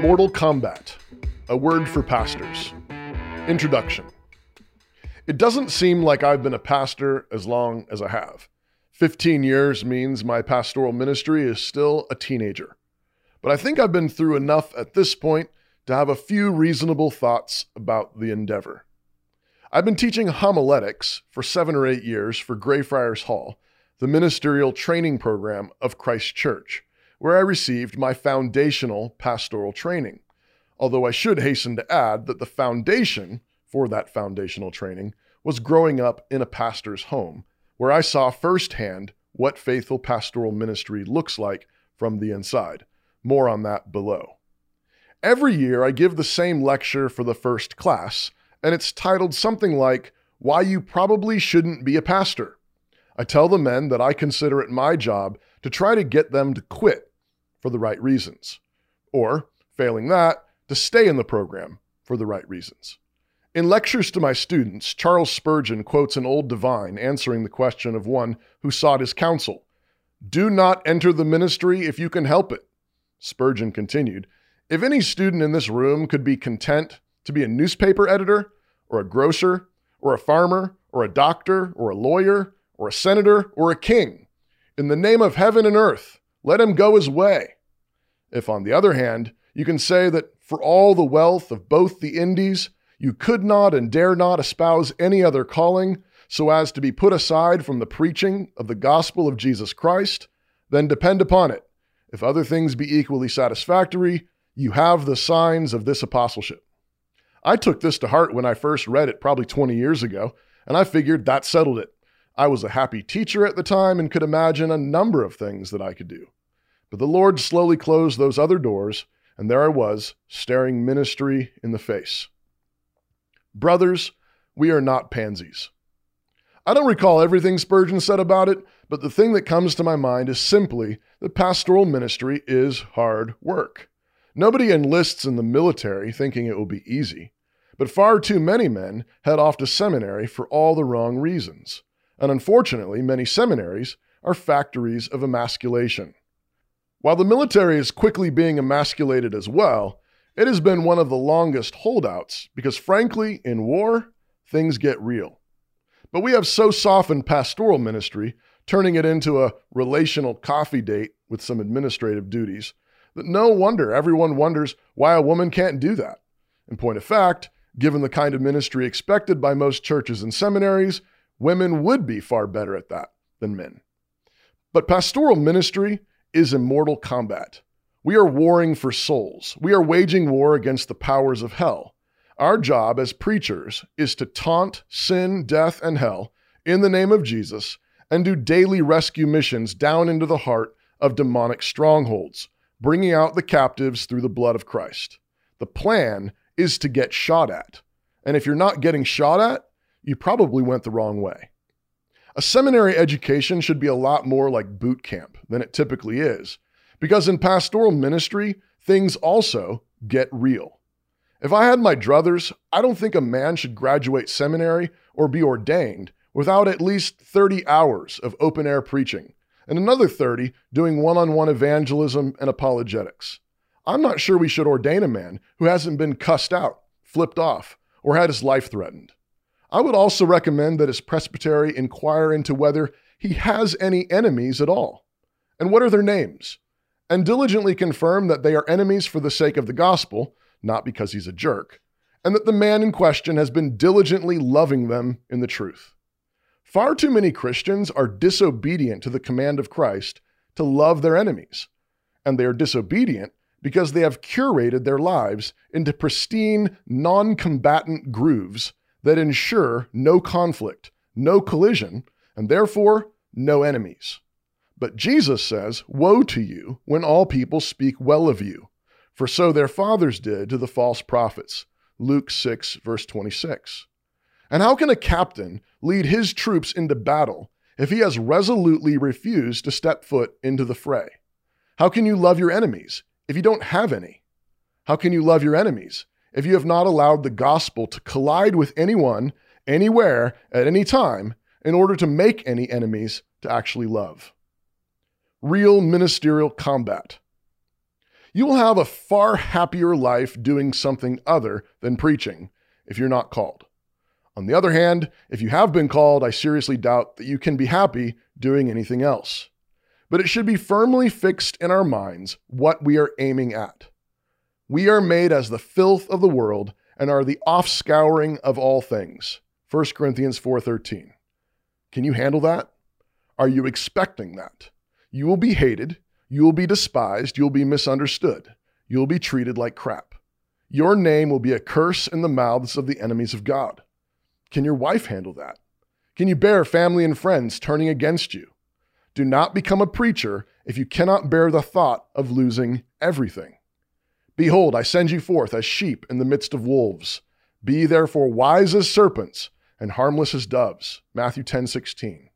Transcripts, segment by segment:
Immortal Combat, a word for pastors. Introduction. It doesn't seem like I've been a pastor as long as I have. 15 years means my pastoral ministry is still a teenager. But I think I've been through enough at this point to have a few reasonable thoughts about the endeavor. I've been teaching homiletics for seven or eight years for Greyfriars Hall, the ministerial training program of Christ Church, where I received my foundational pastoral training. Although I should hasten to add that the foundation for that foundational training was growing up in a pastor's home, where I saw firsthand what faithful pastoral ministry looks like from the inside. More on that below. Every year, I give the same lecture for the first class, and it's titled something like Why You Probably Shouldn't Be a Pastor. I tell the men that I consider it my job to try to get them to quit for the right reasons, or, failing that, to stay in the program for the right reasons. In lectures to my students, Charles Spurgeon quotes an old divine answering the question of one who sought his counsel Do not enter the ministry if you can help it. Spurgeon continued If any student in this room could be content to be a newspaper editor, or a grocer, or a farmer, or a doctor, or a lawyer, or a senator, or a king, in the name of heaven and earth, let him go his way. If, on the other hand, you can say that for all the wealth of both the Indies, you could not and dare not espouse any other calling so as to be put aside from the preaching of the gospel of Jesus Christ, then depend upon it. If other things be equally satisfactory, you have the signs of this apostleship. I took this to heart when I first read it probably 20 years ago, and I figured that settled it. I was a happy teacher at the time and could imagine a number of things that I could do. But the Lord slowly closed those other doors, and there I was, staring ministry in the face. Brothers, we are not pansies. I don't recall everything Spurgeon said about it, but the thing that comes to my mind is simply that pastoral ministry is hard work. Nobody enlists in the military thinking it will be easy, but far too many men head off to seminary for all the wrong reasons. And unfortunately, many seminaries are factories of emasculation. While the military is quickly being emasculated as well, it has been one of the longest holdouts because, frankly, in war, things get real. But we have so softened pastoral ministry, turning it into a relational coffee date with some administrative duties, that no wonder everyone wonders why a woman can't do that. In point of fact, given the kind of ministry expected by most churches and seminaries, women would be far better at that than men. But pastoral ministry is immortal combat. We are warring for souls. We are waging war against the powers of hell. Our job as preachers is to taunt sin, death, and hell in the name of Jesus and do daily rescue missions down into the heart of demonic strongholds, bringing out the captives through the blood of Christ. The plan is to get shot at. And if you're not getting shot at, you probably went the wrong way. A seminary education should be a lot more like boot camp than it typically is because in pastoral ministry, things also get real. If I had my druthers, I don't think a man should graduate seminary or be ordained without at least 30 hours of open air preaching and another 30 doing one on one evangelism and apologetics. I'm not sure we should ordain a man who hasn't been cussed out, flipped off, or had his life threatened. I would also recommend that his presbytery inquire into whether he has any enemies at all. And what are their names? and diligently confirm that they are enemies for the sake of the gospel, not because he's a jerk, and that the man in question has been diligently loving them in the truth. Far too many Christians are disobedient to the command of Christ to love their enemies, and they are disobedient because they have curated their lives into pristine, non combatant grooves that ensure no conflict, no collision, and therefore no enemies. But Jesus says, Woe to you when all people speak well of you, for so their fathers did to the false prophets. Luke 6, verse 26. And how can a captain lead his troops into battle if he has resolutely refused to step foot into the fray? How can you love your enemies if you don't have any? How can you love your enemies if you have not allowed the gospel to collide with anyone, anywhere, at any time, in order to make any enemies to actually love? real ministerial combat. you will have a far happier life doing something other than preaching if you're not called. On the other hand, if you have been called, I seriously doubt that you can be happy doing anything else. But it should be firmly fixed in our minds what we are aiming at. We are made as the filth of the world and are the offscouring of all things. 1 Corinthians 4:13. Can you handle that? Are you expecting that? You will be hated, you will be despised, you'll be misunderstood, you'll be treated like crap. Your name will be a curse in the mouths of the enemies of God. Can your wife handle that? Can you bear family and friends turning against you? Do not become a preacher if you cannot bear the thought of losing everything. Behold, I send you forth as sheep in the midst of wolves. Be therefore wise as serpents and harmless as doves. Matthew 10 16.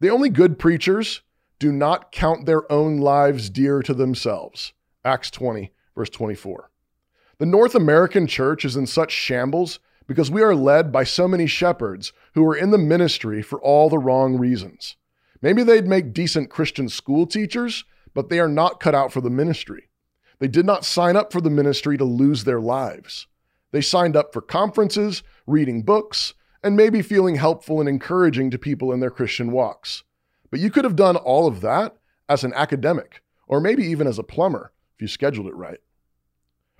The only good preachers do not count their own lives dear to themselves. Acts 20, verse 24. The North American church is in such shambles because we are led by so many shepherds who are in the ministry for all the wrong reasons. Maybe they'd make decent Christian school teachers, but they are not cut out for the ministry. They did not sign up for the ministry to lose their lives. They signed up for conferences, reading books, and maybe feeling helpful and encouraging to people in their Christian walks. But you could have done all of that as an academic, or maybe even as a plumber if you scheduled it right.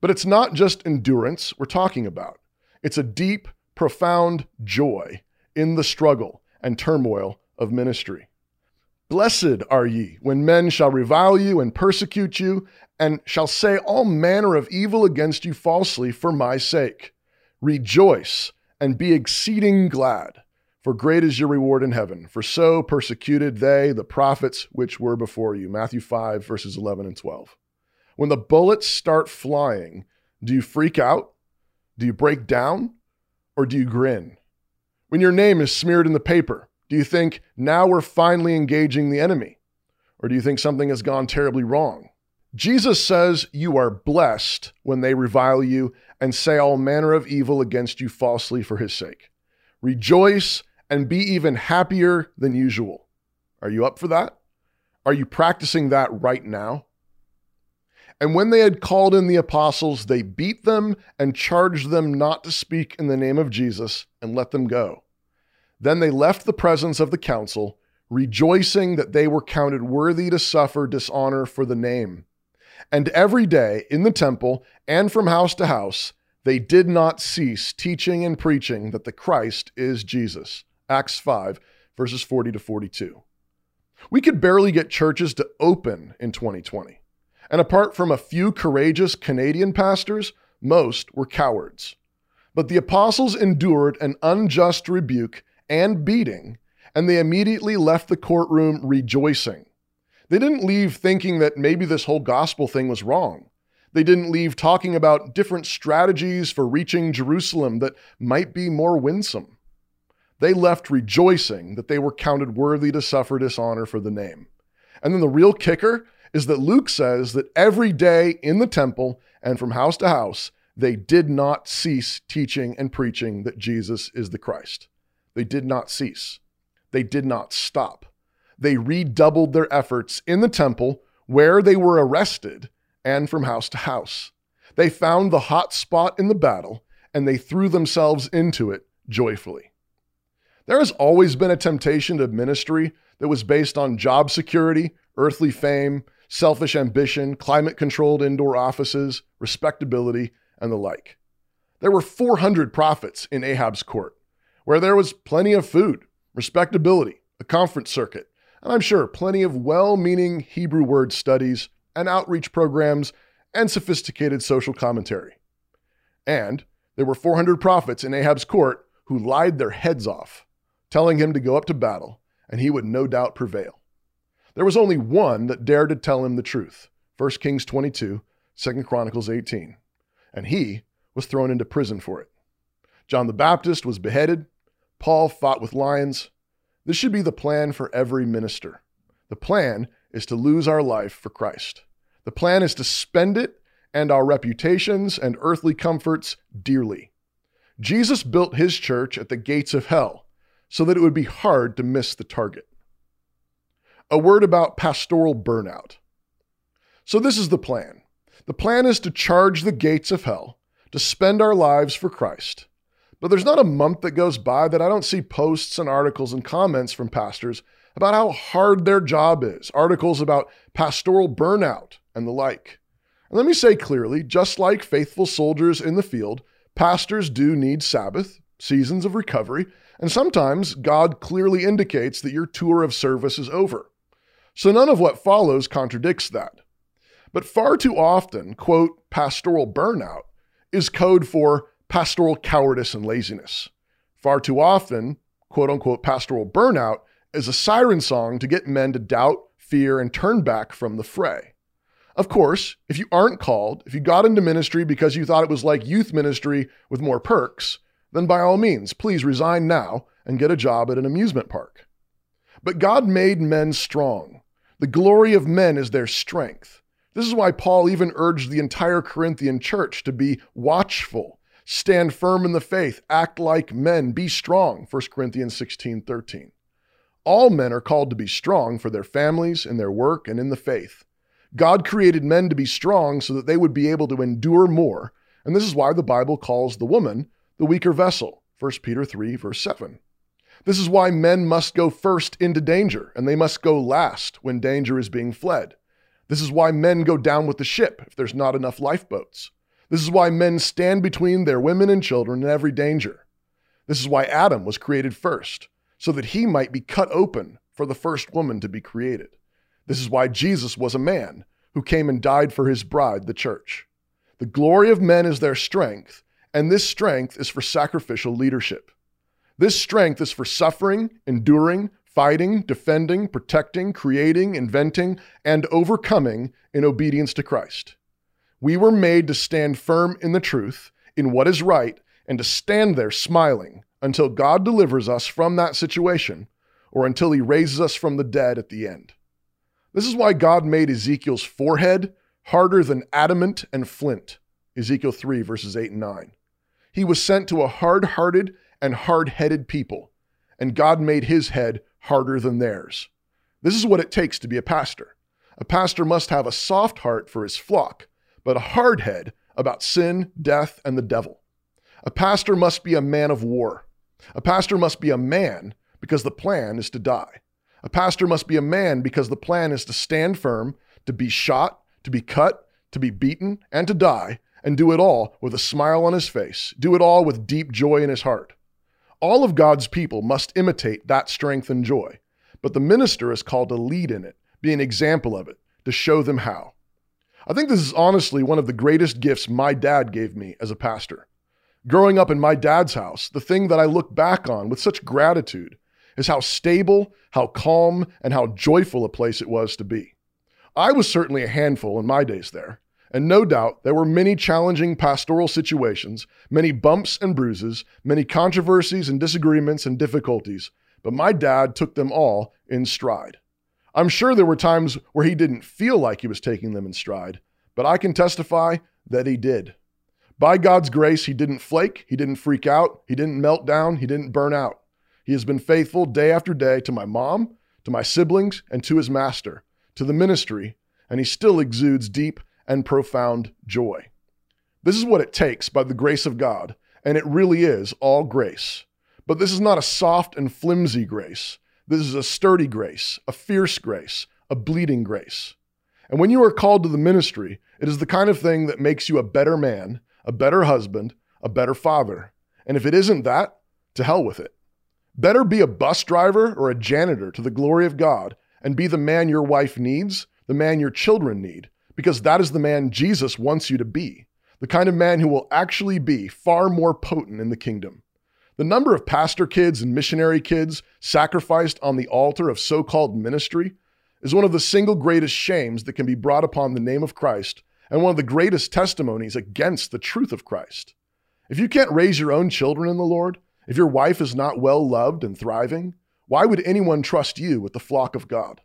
But it's not just endurance we're talking about, it's a deep, profound joy in the struggle and turmoil of ministry. Blessed are ye when men shall revile you and persecute you, and shall say all manner of evil against you falsely for my sake. Rejoice and be exceeding glad, for great is your reward in heaven. For so persecuted they the prophets which were before you. Matthew 5, verses 11 and 12. When the bullets start flying, do you freak out? Do you break down? Or do you grin? When your name is smeared in the paper, do you think, now we're finally engaging the enemy? Or do you think something has gone terribly wrong? Jesus says you are blessed when they revile you and say all manner of evil against you falsely for his sake. Rejoice and be even happier than usual. Are you up for that? Are you practicing that right now? And when they had called in the apostles, they beat them and charged them not to speak in the name of Jesus and let them go. Then they left the presence of the council, rejoicing that they were counted worthy to suffer dishonor for the name. And every day in the temple and from house to house, they did not cease teaching and preaching that the Christ is Jesus. Acts 5, verses 40 to 42. We could barely get churches to open in 2020. And apart from a few courageous Canadian pastors, most were cowards. But the apostles endured an unjust rebuke and beating, and they immediately left the courtroom rejoicing. They didn't leave thinking that maybe this whole gospel thing was wrong. They didn't leave talking about different strategies for reaching Jerusalem that might be more winsome. They left rejoicing that they were counted worthy to suffer dishonor for the name. And then the real kicker is that Luke says that every day in the temple and from house to house, they did not cease teaching and preaching that Jesus is the Christ. They did not cease. They did not stop. They redoubled their efforts in the temple where they were arrested and from house to house. They found the hot spot in the battle and they threw themselves into it joyfully. There has always been a temptation to ministry that was based on job security, earthly fame, selfish ambition, climate controlled indoor offices, respectability, and the like. There were 400 prophets in Ahab's court where there was plenty of food, respectability, a conference circuit, and I'm sure plenty of well meaning Hebrew word studies and outreach programs and sophisticated social commentary. And there were 400 prophets in Ahab's court who lied their heads off, telling him to go up to battle, and he would no doubt prevail. There was only one that dared to tell him the truth 1 Kings 22, 2 Chronicles 18, and he was thrown into prison for it. John the Baptist was beheaded, Paul fought with lions. This should be the plan for every minister. The plan is to lose our life for Christ. The plan is to spend it and our reputations and earthly comforts dearly. Jesus built his church at the gates of hell so that it would be hard to miss the target. A word about pastoral burnout. So, this is the plan The plan is to charge the gates of hell, to spend our lives for Christ. But there's not a month that goes by that I don't see posts and articles and comments from pastors about how hard their job is, articles about pastoral burnout and the like. And let me say clearly just like faithful soldiers in the field, pastors do need Sabbath, seasons of recovery, and sometimes God clearly indicates that your tour of service is over. So none of what follows contradicts that. But far too often, quote, pastoral burnout is code for pastoral cowardice and laziness. Far too often, quote unquote, pastoral burnout is a siren song to get men to doubt, fear, and turn back from the fray. Of course, if you aren't called, if you got into ministry because you thought it was like youth ministry with more perks, then by all means, please resign now and get a job at an amusement park. But God made men strong. The glory of men is their strength. This is why Paul even urged the entire Corinthian church to be watchful, stand firm in the faith, act like men, be strong, 1 Corinthians 16 13. All men are called to be strong for their families, in their work, and in the faith. God created men to be strong so that they would be able to endure more, and this is why the Bible calls the woman the weaker vessel. 1 Peter 3, verse 7. This is why men must go first into danger, and they must go last when danger is being fled. This is why men go down with the ship if there's not enough lifeboats. This is why men stand between their women and children in every danger. This is why Adam was created first so that he might be cut open for the first woman to be created. This is why Jesus was a man who came and died for his bride, the church. The glory of men is their strength, and this strength is for sacrificial leadership. This strength is for suffering, enduring, fighting, defending, protecting, creating, inventing, and overcoming in obedience to Christ. We were made to stand firm in the truth, in what is right, and to stand there smiling, until God delivers us from that situation or until he raises us from the dead at the end. This is why God made Ezekiel's forehead harder than adamant and flint. Ezekiel 3, verses 8 and 9. He was sent to a hard hearted and hard headed people, and God made his head harder than theirs. This is what it takes to be a pastor. A pastor must have a soft heart for his flock, but a hard head about sin, death, and the devil. A pastor must be a man of war. A pastor must be a man because the plan is to die. A pastor must be a man because the plan is to stand firm, to be shot, to be cut, to be beaten, and to die, and do it all with a smile on his face, do it all with deep joy in his heart. All of God's people must imitate that strength and joy, but the minister is called to lead in it, be an example of it, to show them how. I think this is honestly one of the greatest gifts my dad gave me as a pastor. Growing up in my dad's house, the thing that I look back on with such gratitude is how stable, how calm, and how joyful a place it was to be. I was certainly a handful in my days there, and no doubt there were many challenging pastoral situations, many bumps and bruises, many controversies and disagreements and difficulties, but my dad took them all in stride. I'm sure there were times where he didn't feel like he was taking them in stride, but I can testify that he did. By God's grace, he didn't flake, he didn't freak out, he didn't melt down, he didn't burn out. He has been faithful day after day to my mom, to my siblings, and to his master, to the ministry, and he still exudes deep and profound joy. This is what it takes by the grace of God, and it really is all grace. But this is not a soft and flimsy grace. This is a sturdy grace, a fierce grace, a bleeding grace. And when you are called to the ministry, it is the kind of thing that makes you a better man a better husband, a better father. And if it isn't that, to hell with it. Better be a bus driver or a janitor to the glory of God and be the man your wife needs, the man your children need, because that is the man Jesus wants you to be, the kind of man who will actually be far more potent in the kingdom. The number of pastor kids and missionary kids sacrificed on the altar of so called ministry is one of the single greatest shames that can be brought upon the name of Christ and one of the greatest testimonies against the truth of Christ. If you can't raise your own children in the Lord, if your wife is not well loved and thriving, why would anyone trust you with the flock of God?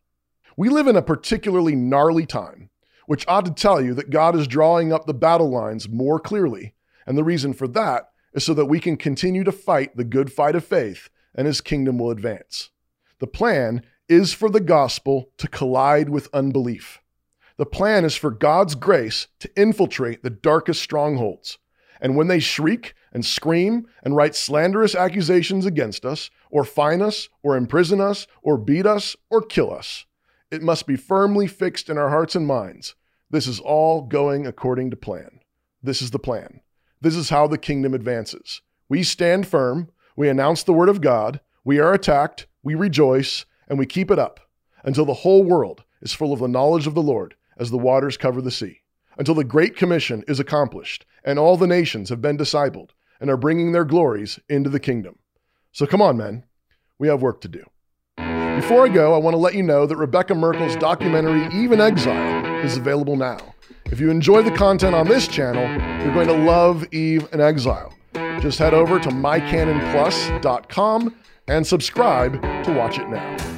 We live in a particularly gnarly time, which ought to tell you that God is drawing up the battle lines more clearly, and the reason for that is so that we can continue to fight the good fight of faith and his kingdom will advance. The plan is for the gospel to collide with unbelief. The plan is for God's grace to infiltrate the darkest strongholds. And when they shriek and scream and write slanderous accusations against us, or fine us, or imprison us, or beat us, or kill us, it must be firmly fixed in our hearts and minds. This is all going according to plan. This is the plan. This is how the kingdom advances. We stand firm, we announce the word of God, we are attacked, we rejoice, and we keep it up until the whole world is full of the knowledge of the Lord as the waters cover the sea, until the Great Commission is accomplished and all the nations have been discipled and are bringing their glories into the kingdom. So come on, men. We have work to do. Before I go, I want to let you know that Rebekah Merkle's documentary, Eve in Exile, is available now. If you enjoy the content on this channel, you're going to love Eve in Exile. Just head over to mycanonplus.com and subscribe to watch it now.